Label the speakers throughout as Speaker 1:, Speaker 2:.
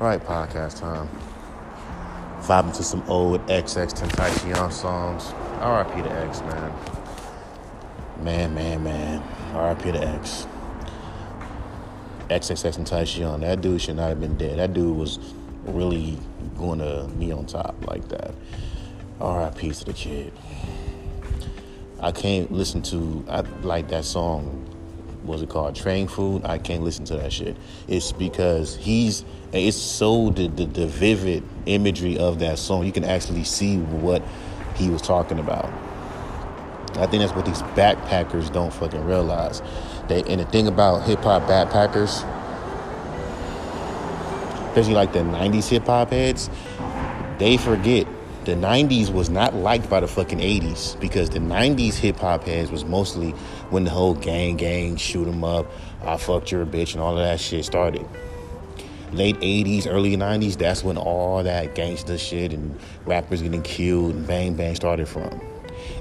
Speaker 1: Right, podcast time. Vibing to some old XXXTentacion songs. RIP to X, man. Man, man, man. RIP to X. XXX Tentacion. That dude should not have been dead. That dude was really going to be on top like that. RIP to the kid. I can't listen to I like that song. Was it called Train Food? I can't listen to that shit. It's because he's it's so the, the, the vivid imagery of that song. You can actually see what he was talking about. I think that's what these backpackers don't fucking realize. They and the thing about hip hop backpackers, especially like the '90s hip hop heads, they forget the 90s was not liked by the fucking 80s because the 90s hip hop heads was mostly when the whole gang gang shoot 'em up, I fucked your bitch and all of that shit started. Late 80s, early 90s, that's when all that gangster shit and rappers getting killed and bang bang started from.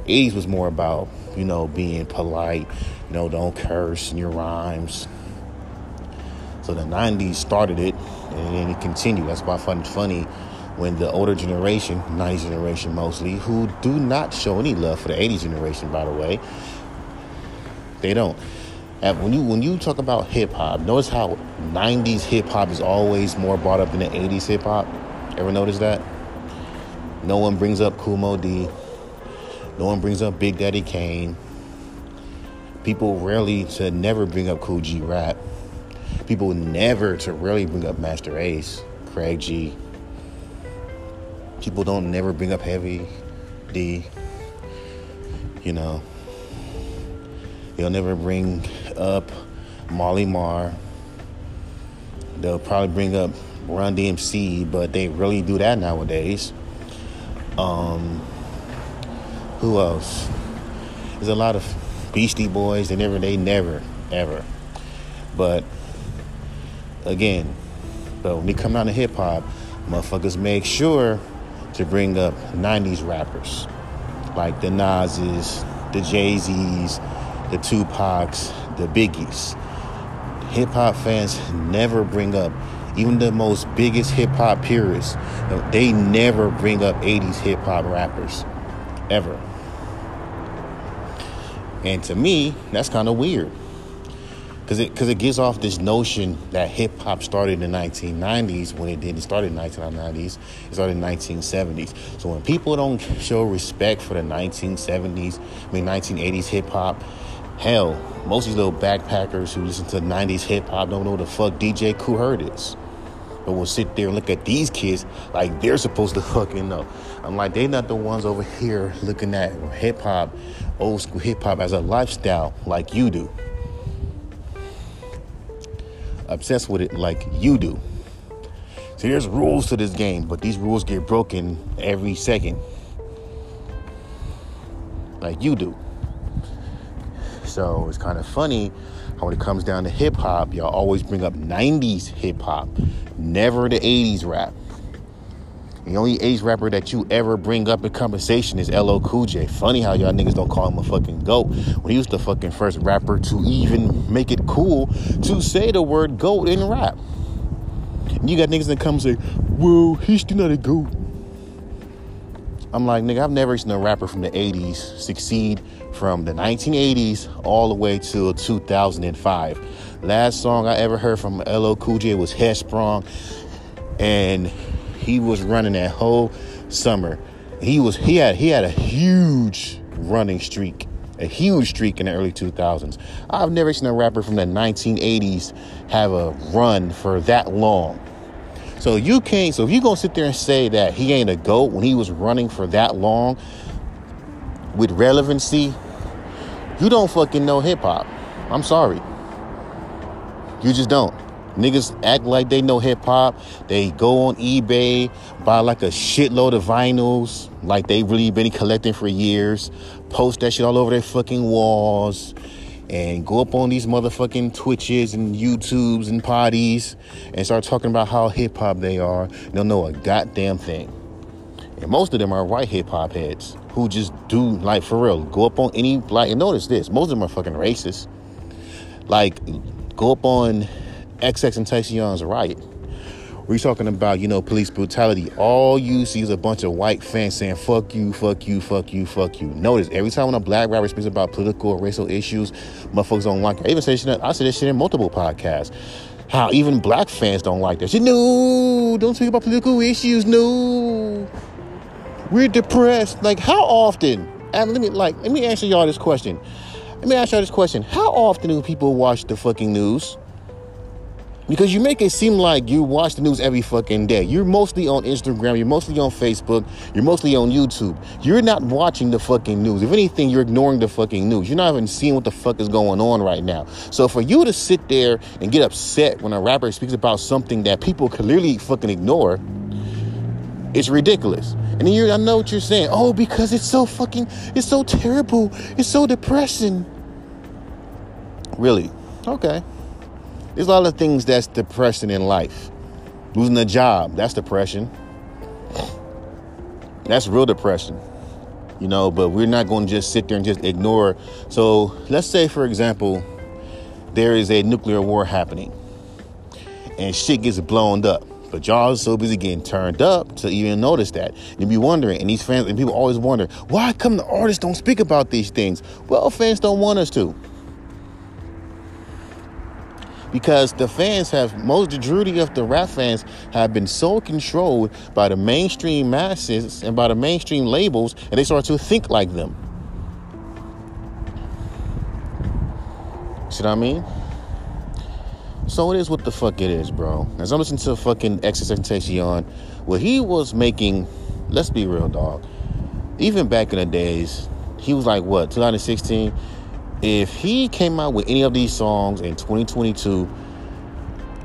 Speaker 1: 80s was more about, you know, being polite, you know, don't curse in your rhymes. So the 90s started it and then it continued. That's why I find it funny when the older generation, 90s generation mostly, who do not show any love for the 80s generation, by the way, they don't. And when you when you talk about hip hop, notice how 90s hip hop is always more brought up than the 80s hip hop. Ever notice that? No one brings up Moe Dee. No one brings up Big Daddy Kane. People rarely to never bring up Kool G Rap. People never to rarely bring up Masta Ace, Craig G, people don't never bring up Heavy D. You know, they'll never bring up Marley Marl. They'll probably bring up Run DMC, but they really do that nowadays. Um, who else? There's a lot of Beastie Boys. They never, they never, ever. But again, but when they come down to hip hop, motherfuckers make sure to bring up 90s rappers like the Nas's, the Jay-Z's, the Tupacs, the Biggies. Hip hop fans never bring up, even the most biggest hip hop purists, they never bring up 80s hip hop rappers. Ever. And to me, that's kind of weird because it because it gives off this notion that hip hop started in the 1990s when it didn't start in the 1990s. It started in the 1970s. So when people don't show respect for the 1970s, I mean 1980s hip hop, hell, most of these little backpackers who listen to 90s hip hop don't know the fuck DJ Kool Herc is. But we'll sit there and look at these kids like they're supposed to fucking know. I'm like, they're not the ones over here looking at hip hop, old school hip hop as a lifestyle like you do obsessed with it like you do. See, there's rules to this game, but these rules get broken every second. Like you do. So it's kind of funny how when it comes down to hip hop, y'all always bring up 90s hip hop, never the 80s rap. The only age rapper that you ever bring up in conversation is LL Cool J. Funny how y'all niggas don't call him a fucking goat when he was the fucking first rapper to even make it cool to say the word goat in rap. And you got niggas that come say, well, he's still not a goat. I'm like, nigga, I've never seen a rapper from the 80s succeed from the 1980s all the way to 2005. Last song I ever heard from LL Cool J was Headstrong. And he was running that whole summer. He was he had he had a huge running streak, a huge streak in the early 2000s. I've never seen a rapper from the 1980s have a run for that long. So you can't. So if you gonna sit there and say that he ain't a goat when he was running for that long with relevancy, you don't fucking know hip hop. I'm sorry. You just don't. Niggas act like they know hip hop. They go on eBay, buy like a shitload of vinyls, like they really been collecting for years, post that shit all over their fucking walls, and go up on these motherfucking Twitches and YouTubes and parties and start talking about how hip hop they are. They don't know a goddamn thing. And most of them are white hip hop heads who just do like for real. Go up on any like and notice this, most of them are fucking racist. Like go up on XXXTentacion's Riot. We're talking about, you know, police brutality. All you see is a bunch of white fans saying, fuck you, fuck you, fuck you, fuck you. Notice every time when a black rapper speaks about political or racial issues, motherfuckers don't like it. I even say shit, I said this shit in multiple podcasts. How even black fans don't like that shit. No, don't speak about political issues. No. We're depressed. Like, how often? And let me like let me answer y'all this question. Let me ask y'all this question. How often do people watch the fucking news? Because you make it seem like you watch the news every fucking day. You're mostly on Instagram, you're mostly on Facebook, you're mostly on YouTube. You're not watching the fucking news. If anything, you're ignoring the fucking news. You're not even seeing what the fuck is going on right now. So for you to sit there and get upset when a rapper speaks about something that people clearly fucking ignore, it's ridiculous. And then you I know what you're saying. Oh, because it's so fucking it's so terrible. It's so depressing. Really? Okay. There's a lot of things that's depressing in life. Losing a job, that's depression. That's real depression. You know, but we're not going to just sit there and just ignore. So let's say, for example, there is a nuclear war happening and shit gets blown up. But y'all are so busy getting turned up to even notice that. You'd be wondering, and these fans and people always wonder, why come the artists don't speak about these things? Well, fans don't want us to because the fans have most majority of the rap fans have been so controlled by the mainstream masses and by the mainstream labels and they start to think like them. See what i mean? So it is what the fuck it is bro. As i'm listening to fucking XXXTentacion well he was making let's be real dog. Even back in the days he was like what 2016 if he came out with any of these songs in 2022,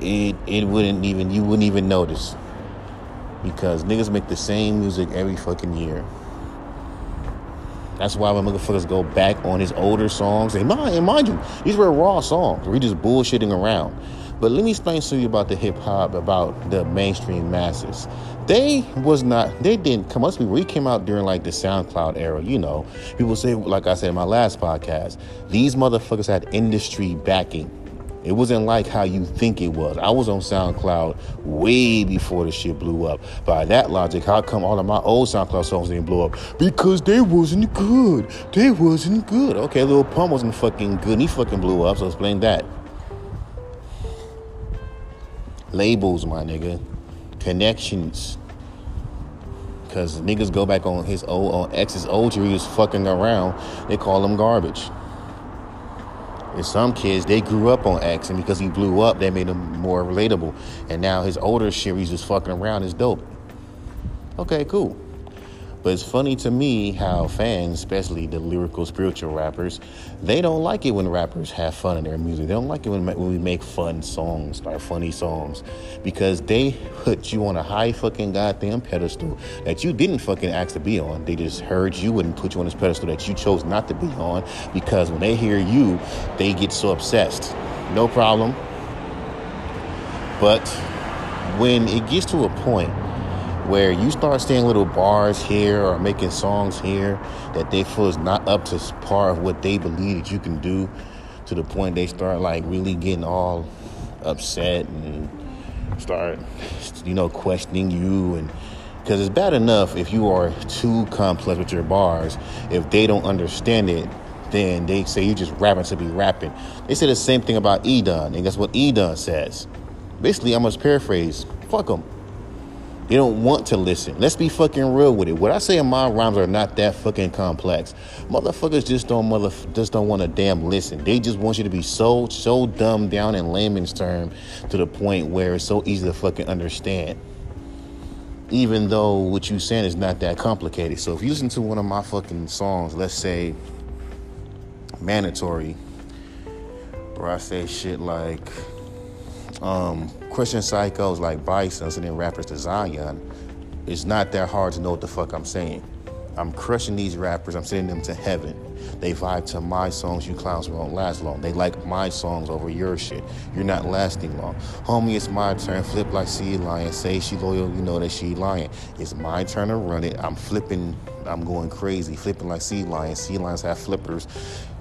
Speaker 1: it it wouldn't even you wouldn't even notice because niggas make the same music every fucking year. That's why when motherfuckers go back on his older songs, and mind, and mind you, these were raw songs. We just bullshitting around. But let me explain to you about the hip hop, about the mainstream masses. They was not, they didn't come me. We came out during like the SoundCloud era, you know. People say, like I said in my last podcast, these motherfuckers had industry backing. It wasn't like how you think it was. I was on SoundCloud way before the shit blew up. By that logic, how come all of my old SoundCloud songs didn't blow up? Because they wasn't good. They wasn't good. Okay, Lil Pump wasn't fucking good. He fucking blew up, so explain that. Labels, my nigga. Connections. Cause niggas go back on his old on ex's old he was fucking around. They call him garbage. And some kids, they grew up on X, and because he blew up, they made him more relatable. And now his older he's just fucking around, is dope. Okay, cool. But it's funny to me how fans, especially the lyrical, spiritual rappers, they don't like it when rappers have fun in their music. They don't like it when, when we make fun songs or funny songs because they put you on a high fucking goddamn pedestal that you didn't fucking ask to be on. They just heard you and put you on this pedestal that you chose not to be on because when they hear you, they get so obsessed. No problem. But when it gets to a point where you start seeing little bars here or making songs here that they feel is not up to par of what they believe that you can do to the point they start like really getting all upset and start you know questioning you and because it's bad enough if you are too complex with your bars. If they don't understand it then they say you're just rapping to be rapping. They say the same thing about E-Don and that's what E-Don says? Basically i must paraphrase fuck them they don't want to listen. Let's be fucking real with it. What I say in my rhymes are not that fucking complex. Motherfuckers just don't mother just don't want to damn listen. They just want you to be so so dumbed down in layman's term to the point where it's so easy to fucking understand. Even though what you saying is not that complicated. So if you listen to one of my fucking songs, let's say mandatory, where I say shit like um, Christian Psychos like Bison and then rappers to Zion, it's not that hard to know what the fuck I'm saying. I'm crushing these rappers, I'm sending them to heaven. They vibe to my songs. You clowns won't last long. They like my songs over your shit. You're not lasting long. Homie, it's my turn. Flip like sea lion. Say she loyal. You know that she lying. It's my turn to run it. I'm flipping. I'm going crazy, flipping like sea lions. Sea lions have flippers.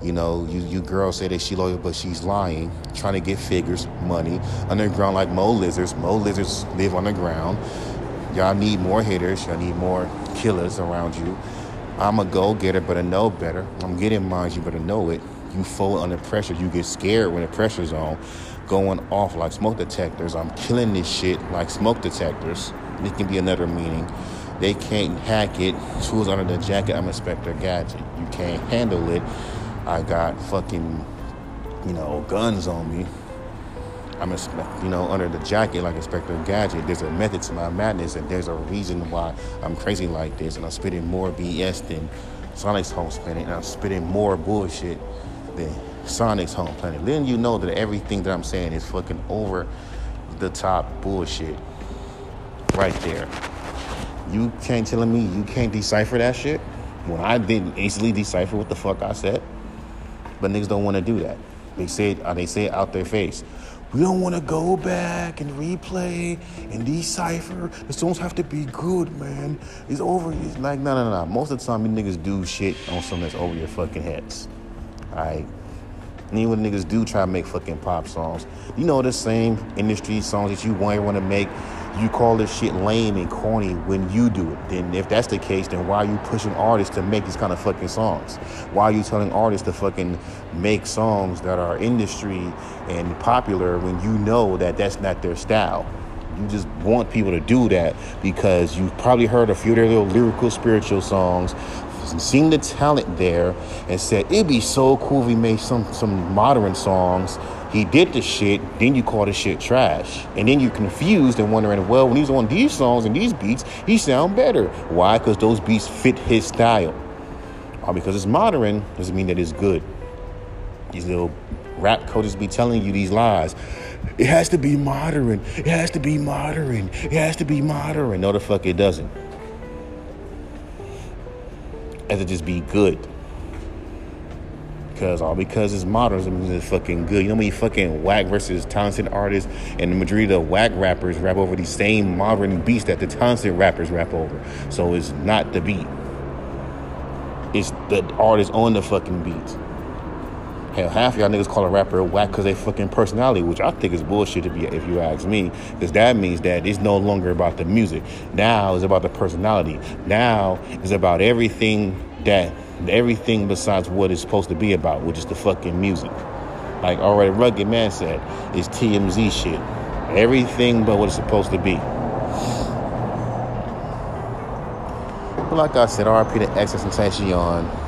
Speaker 1: You know, you, you girls say that she loyal, but she's lying, trying to get figures, money, underground like mole lizards. Mole lizards live on the ground. Y'all need more hitters. Y'all need more killers around you. I'm a go getter, but I know better. I'm getting mine, you better know it. You fold under pressure. You get scared when the pressure's on. Going off like smoke detectors. I'm killing this shit like smoke detectors. It can be another meaning. They can't hack it. Tools under the jacket. I'm Inspector Gadget. You can't handle it. I got fucking, you know, guns on me. I'm, you know, under the jacket like Inspector Gadget. There's a method to my madness, and there's a reason why I'm crazy like this, and I'm spitting more BS than Sonic's home spinning, and I'm spitting more bullshit than Sonic's home planet. Then you know that everything that I'm saying is fucking over the top bullshit right there. You can't tell me you can't decipher that shit when I didn't easily decipher what the fuck I said. But niggas don't want to do that. They say it, uh, they say it out their face. We don't want to go back and replay and decipher. The songs have to be good, man. It's over. It's like, no, no, no. Most of the time, you niggas do shit on something that's over your fucking heads. Alright? And even when niggas do try to make fucking pop songs, you know the same industry songs that you want to make you call this shit lame and corny when you do it. Then if that's the case, then why are you pushing artists to make these kind of fucking songs? Why are you telling artists to fucking make songs that are industry and popular when you know that that's not their style? You just want people to do that because you've probably heard a few of their little lyrical, spiritual songs, seen the talent there, and said it'd be so cool if we made some some modern songs he did the shit, then you call the shit trash. And then you're confused and wondering, well, when he's on these songs and these beats, he sound better. Why? Because those beats fit his style. Or because it's modern doesn't mean that it's good. These little rap coaches be telling you these lies. It has to be modern. It has to be modern. It has to be modern. No, the fuck it doesn't. It has to just be good because all because it's modernism it's fucking good. You know how many fucking whack versus talented artists and the majority of whack rappers rap over these same modern beats that the talented rappers rap over. So it's not the beat. It's the artist on the fucking beat. Hell, half y'all niggas call a rapper whack because they fucking personality, which I think is bullshit to be, if you ask me. Because that means that it's no longer about the music. Now it's about the personality. Now it's about everything that everything besides what it's supposed to be about, which is the fucking music. Like R.A. the Rugged Man said, it's TMZ shit. Everything but what it's supposed to be. But like I said, RP to XXXTentacion.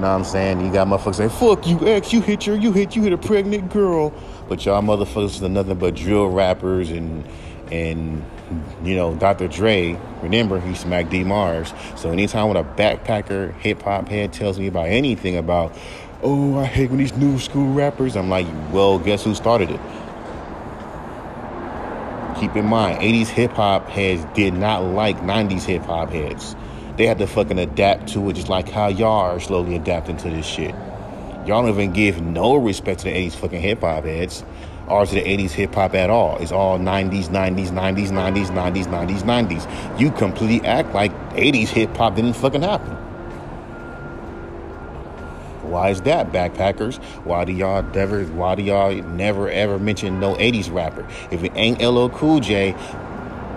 Speaker 1: You know what I'm saying? You got motherfuckers saying, fuck you, X, you hit your, you hit, you hit a pregnant girl. But y'all motherfuckers are nothing but drill rappers and and you know Dr. Dre. Remember he smacked Dee Barnes. So anytime when a backpacker hip hop head tells me about anything about, oh I hate when these new school rappers, I'm like, well guess who started it? Keep in mind, 80s hip hop heads did not like 90s hip hop heads. They had to fucking adapt to it, just like how y'all are slowly adapting to this shit. Y'all don't even give no respect to the 80s fucking hip hop heads or of the 80s hip hop at all. It's all 90s, 90s, 90s, 90s, 90s, 90s, 90s. You completely act like 80s hip hop didn't fucking happen. Why is that, backpackers? Why do y'all never why do y'all never ever mention no 80s rapper? If it ain't LL Cool J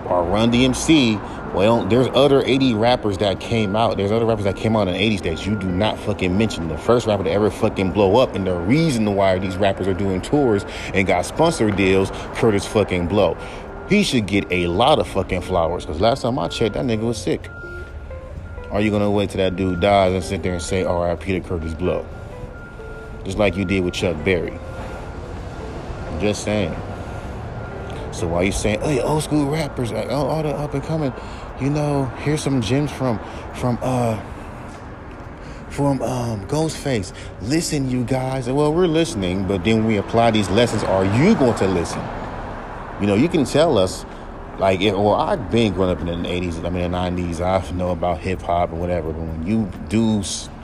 Speaker 1: or Run DMC, well, there's other 80 rappers that came out. There's other rappers that came out in the 80s that you do not fucking mention. The first rapper to ever fucking blow up, and the reason why these rappers are doing tours and got sponsor deals, Kurtis fucking Blow. He should get a lot of fucking flowers, because last time I checked, that nigga was sick. Are you gonna wait till that dude dies and sit there and say R.I.P. to Kurtis Blow? Just like you did with Chuck Berry. I'm just saying. So why you saying, hey, old school rappers, uh, all the up and coming, you know, here's some gems from from uh from um, Ghostface. Listen, you guys. Well, we're listening, but then we apply these lessons. Are you going to listen? You know, you can tell us, like, if, well, I've been growing up in the 80s, I mean, the 90s. I know about hip hop and whatever. But when you do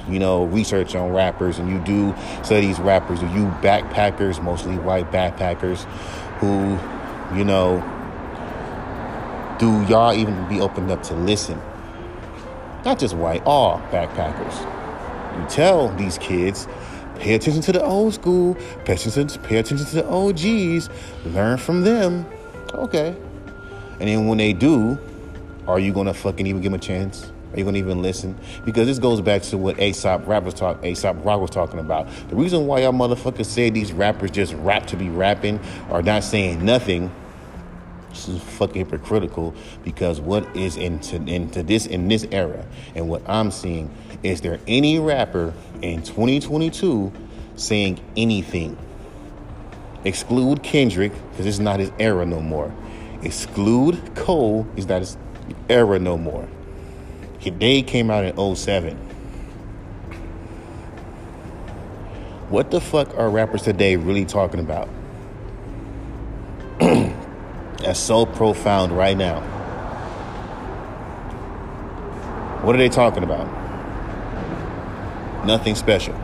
Speaker 1: you know, research on rappers and you do study these rappers, you backpackers, mostly white backpackers, who, you know, do y'all even be opened up to listen? Not just white, all backpackers. You tell these kids, pay attention to the old school, pay attention to, pay attention to the OGs, learn from them. Okay. And then when they do, are you gonna fucking even give them a chance? Are you gonna even listen? Because this goes back to what Aesop rappers talk Aesop Rock was talking about. The reason why y'all motherfuckers say these rappers just rap to be rapping or not saying nothing is fucking hypocritical because what is into into this in this era and what I'm seeing is there any rapper in 2022 saying anything? Exclude Kendrick because it's not his era no more. Exclude Cole, he's not his era no more. They came out in 07. What the fuck are rappers today really talking about? That's so profound right now. What are they talking about? Nothing special.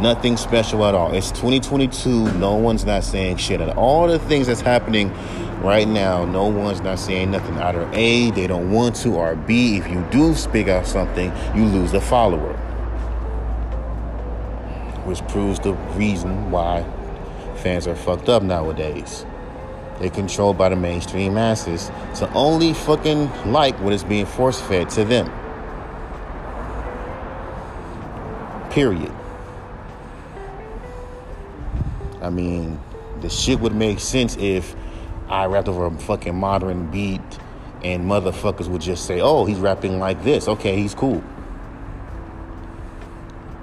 Speaker 1: Nothing special at all. It's 2022. No one's not saying shit. And all the things that's happening right now, no one's not saying nothing. Either A, they don't want to, or B, if you do speak out something, you lose a follower. Which proves the reason why fans are fucked up nowadays. They're controlled by the mainstream masses to only fucking like what is being force fed to them. Period. I mean, the shit would make sense if I rapped over a fucking modern beat and motherfuckers would just say, oh, he's rapping like this. Okay, he's cool.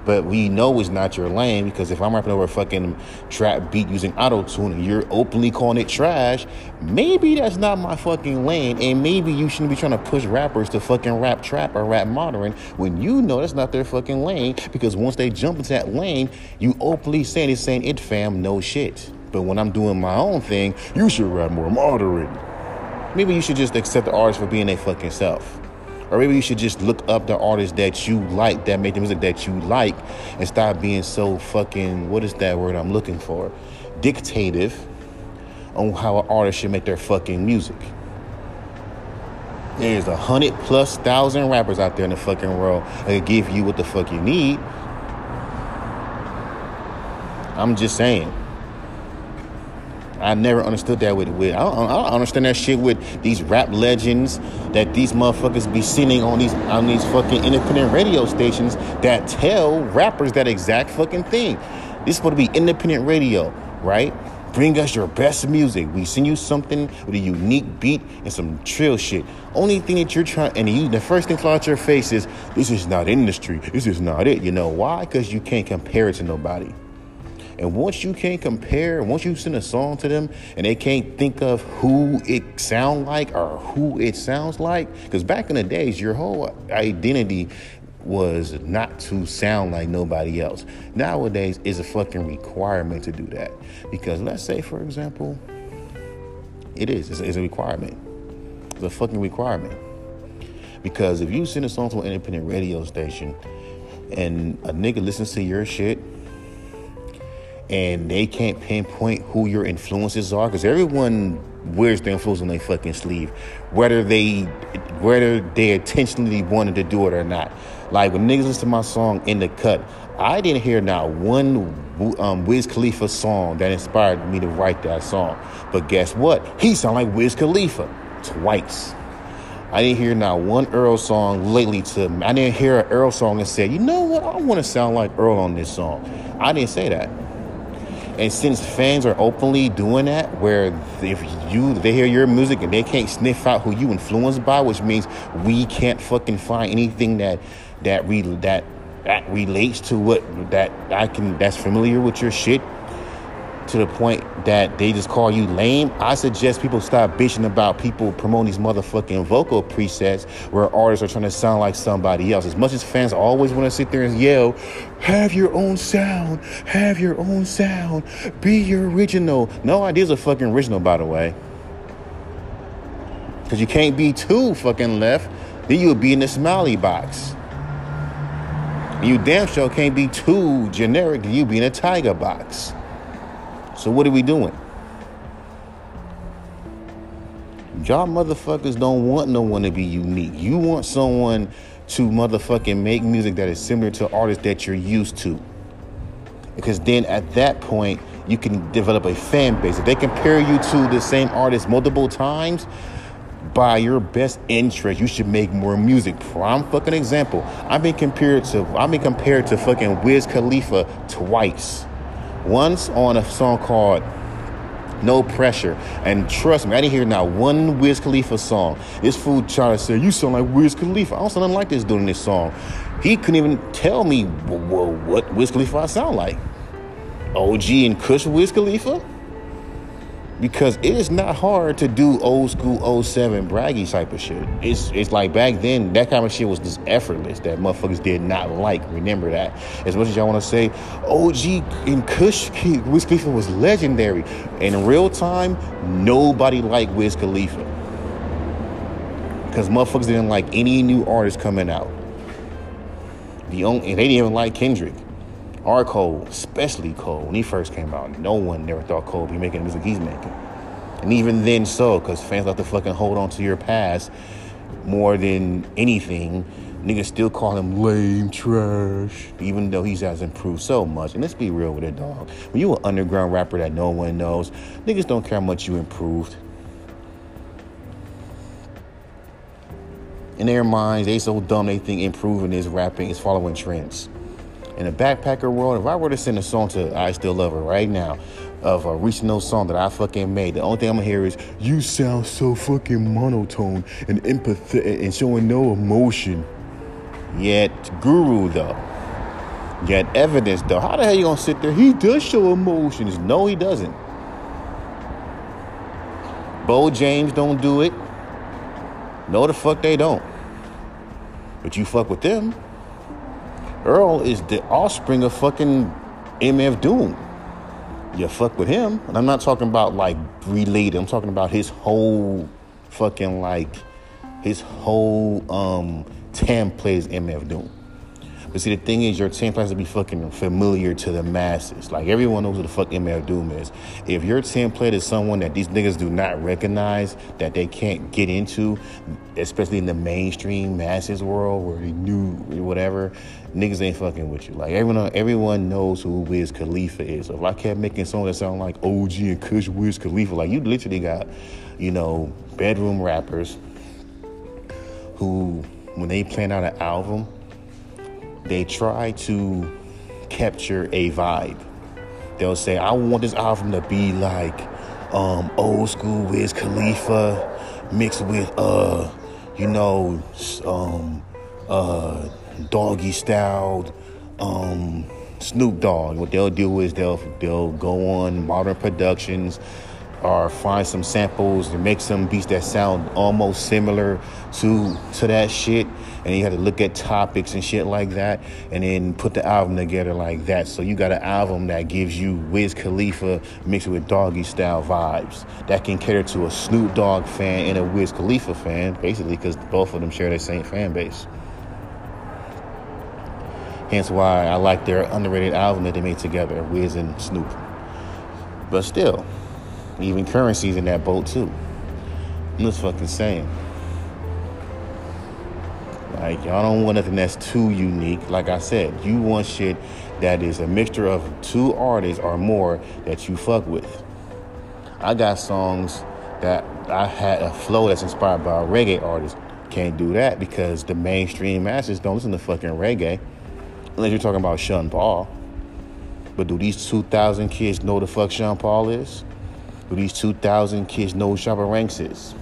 Speaker 1: But we know it's not your lane because if I'm rapping over a fucking trap beat using auto tune and you're openly calling it trash, maybe that's not my fucking lane. And maybe you shouldn't be trying to push rappers to fucking rap trap or rap modern when you know that's not their fucking lane. Because once they jump into that lane, you openly saying it's saying it fam, no shit. But when I'm doing my own thing, you should rap more modern. Maybe you should just accept the artist for being a fucking self. Or maybe you should just look up the artists that you like, that make the music that you like, and stop being so fucking, what is that word I'm looking for? Dictative on how an artist should make their fucking music. There's a hundred plus thousand rappers out there in the fucking world that give you what the fuck you need. I'm just saying. I never understood that with with I don't, I don't, understand that shit with these rap legends that these motherfuckers be singing on these on these fucking independent radio stations that tell rappers that exact fucking thing. This is supposed to be independent radio, right? Bring us your best music. We send you something with a unique beat and some trill shit. Only thing that you're trying, and you, the first thing fly out your face is, this is not industry. This is not it. You know why? Because you can't compare it to nobody. And once you can't compare, once you send a song to them and they can't think of who it sound like or who it sounds like, because back in the days, your whole identity was not to sound like nobody else. Nowadays, it's a fucking requirement to do that. Because let's say, for example, it is. It's a, it's a requirement. It's a fucking requirement. Because if you send a song to an independent radio station and a nigga listens to your shit and they can't pinpoint who your influences are because everyone wears their influence on their fucking sleeve, whether they whether they intentionally wanted to do it or not. Like when niggas listen to my song in the cut, I didn't hear not one um, Wiz Khalifa song that inspired me to write that song. But guess what? He sound like Wiz Khalifa twice. I didn't hear not one Earl song lately to I didn't hear an Earl song and said, you know what, I want to sound like Earl on this song. I didn't say that. And since fans are openly doing that, where if you they hear your music and they can't sniff out who you influenced by, which means we can't fucking find anything that that re, that that relates to what that I can that's familiar with your shit to the point that they just call you lame, I suggest people stop bitching about people promoting these motherfucking vocal presets where artists are trying to sound like somebody else. As much as fans always want to sit there and yell, have your own sound, have your own sound, be your original. No ideas are fucking original, by the way. Because you can't be too fucking left, then you'll be in the smiley box. You damn sure can't be too generic you be in a tiger box. So what are we doing? Y'all motherfuckers don't want no one to be unique. You want someone to motherfucking make music that is similar to artists that you're used to. Because then at that point, you can develop a fan base. If they compare you to the same artist multiple times, by your best interest, you should make more music. Prime fucking example. I've been compared to I've been compared to fucking Wiz Khalifa twice. Once on a song called No Pressure. And trust me, I didn't hear not one Wiz Khalifa song. This fool trying to say, you sound like Wiz Khalifa. I don't sound like this doing this song. He couldn't even tell me what Wiz Khalifa I sound like. OG and Kush Wiz Khalifa? Because it is not hard to do old school 07 braggy type of shit. It's it's like back then that kind of shit was just effortless that motherfuckers did not like. Remember that. As much as y'all want to say OG and Kush Wiz Khalifa was legendary. In real time, nobody liked Wiz Khalifa. Because motherfuckers didn't like any new artist coming out. The only and they didn't even like Kendrick. R. Cole, especially Cole, when he first came out, no one never thought Cole would be making the music he's making. And even then, so, because fans like to fucking hold on to your past more than anything. Niggas still call him lame trash, even though he has improved so much. And let's be real with it, dog. When you an underground rapper that no one knows, niggas don't care how much you improved. In their minds, they so dumb they think improving is rapping is following trends in a backpacker world, if I were to send a song to I Still Love Her right now, of a recent song that I fucking made, the only thing I'm gonna hear is you sound so fucking monotone and empathetic and showing no emotion. Yet Guru though. Yet evidence though. How the hell you gonna sit there? He does show emotions. No, he doesn't. Boldy James don't do it. No, the fuck they don't. But you fuck with them. Earl is the offspring of fucking MF Doom. You fuck with him. And I'm not talking about like related. I'm talking about his whole fucking like his whole um template is MF Doom. But see, the thing is, your template has to be fucking familiar to the masses. Like everyone knows who the fuck MF Doom is. If your template is someone that these niggas do not recognize, that they can't get into, especially in the mainstream masses world where they knew whatever, niggas ain't fucking with you. Like everyone, everyone knows who Wiz Khalifa is. So if I kept making songs that sound like OG and Kush Wiz Khalifa, like you literally got, you know, bedroom rappers who, when they plan out an album they try to capture a vibe. They'll say, I want this album to be like um, old school Wiz Khalifa mixed with, uh, you know, um, uh, doggy styled um, Snoop Dogg. What they'll do is they'll they'll go on modern productions or find some samples and make some beats that sound almost similar to to that shit and you have to look at topics and shit like that and then put the album together like that so you got an album that gives you Wiz Khalifa mixed with doggy style vibes that can cater to a Snoop Dogg fan and a Wiz Khalifa fan basically because both of them share the same fan base hence why I like their underrated album that they made together Wiz and Snoop but still even Curren$y's in that boat too. I'm just fucking saying. Like y'all don't want nothing that's too unique. Like I said, you want shit that is a mixture of two artists or more that you fuck with. I got songs that I had a flow that's inspired by a reggae artist. Can't do that because the mainstream masses don't listen to fucking reggae. Unless you're talking about Sean Paul. But do these 2,000 kids know the fuck Sean Paul is? Do these 2,000 kids know who Shabba Ranks is?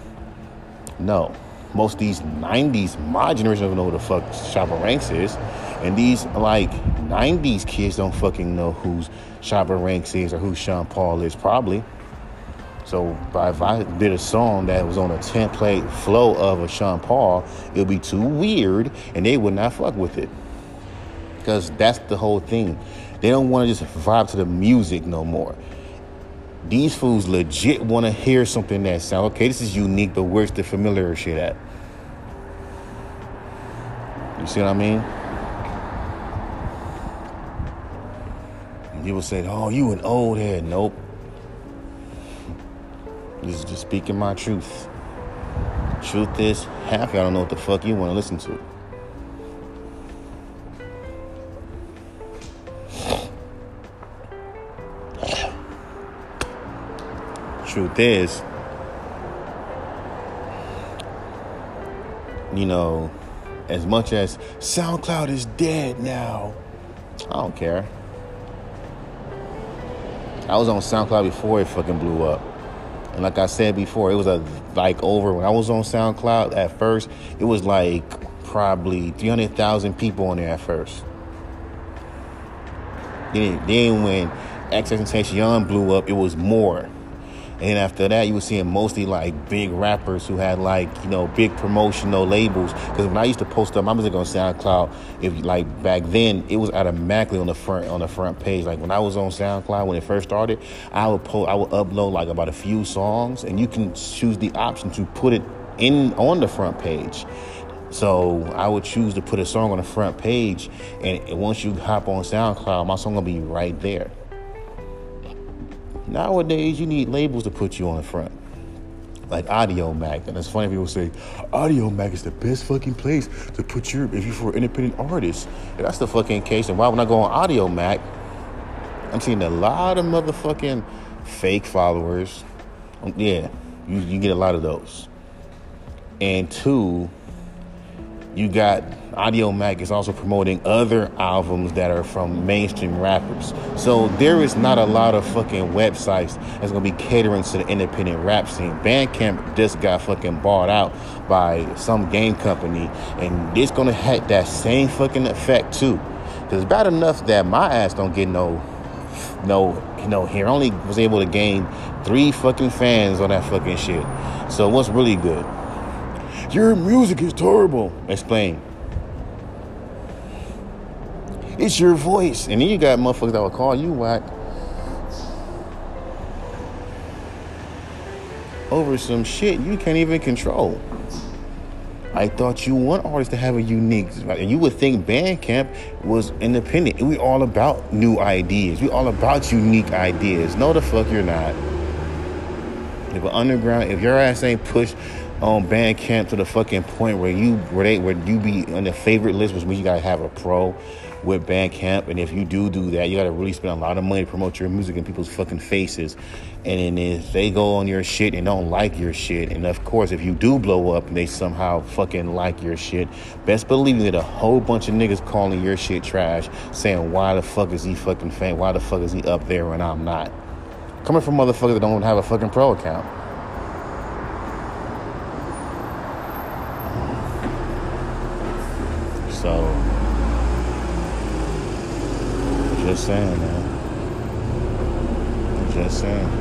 Speaker 1: No. Most of these 90s, my generation don't know who the fuck Shabba Ranks is. And these like 90s kids don't fucking know who Shabba Ranks is or who Sean Paul is, probably. So if I did a song that was on a template flow of a Sean Paul, it would be too weird and they would not fuck with it. Because that's the whole thing. They don't want to just vibe to the music no more. These fools legit want to hear something that sound okay. This is unique, but where's the familiar shit at? You see what I mean? And people said, "Oh, you an old head." Nope. This is just speaking my truth. Truth is, half y'all don't know what the fuck you want to listen to. Truth is, you know, as much as SoundCloud is dead now, I don't care. I was on SoundCloud before it fucking blew up. And like I said before, it was a like over when I was on SoundCloud at first, it was like probably 300,000 people on there at first. Then, then when XXXTentacion blew up, it was more. And after that, you were seeing mostly like big rappers who had like, you know, big promotional labels. Because when I used to post up my music on SoundCloud, if like back then, it was automatically on the front on the front page. Like when I was on SoundCloud when it first started, I would post, I would upload like about a few songs, and you can choose the option to put it in on the front page. So I would choose to put a song on the front page, and once you hop on SoundCloud, my song will be right there. Nowadays, you need labels to put you on the front, like Audiomack, And it's funny people say, Audiomack is the best fucking place to put your, if you're for an independent artist. And that's the fucking case. And why when I go on Audiomack? I'm seeing a lot of motherfucking fake followers. Um, yeah, you, you get a lot of those. And two, you got Audiomack is also promoting other albums that are from mainstream rappers. So there is not a lot of fucking websites that's gonna be catering to the independent rap scene. Bandcamp just got fucking bought out by some game company, and it's gonna have that same fucking effect too. Cause it's bad enough that my ass don't get no, no, you know, here only was able to gain three fucking fans on that fucking shit. So what's really good? Your music is terrible. Explain. It's your voice. And then you got motherfuckers that will call you whack over some shit you can't even control. I thought you want artists to have a unique, and you would think Bandcamp was independent. We all about new ideas. We all about unique ideas. No, the fuck you're not. If an underground, if your ass ain't pushed on Bandcamp to the fucking point where you where they where you be on the favorite list, which means you gotta have a pro with Bandcamp. And if you do do that, you gotta really spend a lot of money to promote your music in people's fucking faces. And then if they go on your shit and don't like your shit, and of course if you do blow up and they somehow fucking like your shit, best believe me, a whole bunch of niggas calling your shit trash, saying why the fuck is he fucking fan? Why the fuck is he up there and I'm not? Coming from motherfuckers that don't have a fucking pro account. So, just saying, man. I'm Just saying.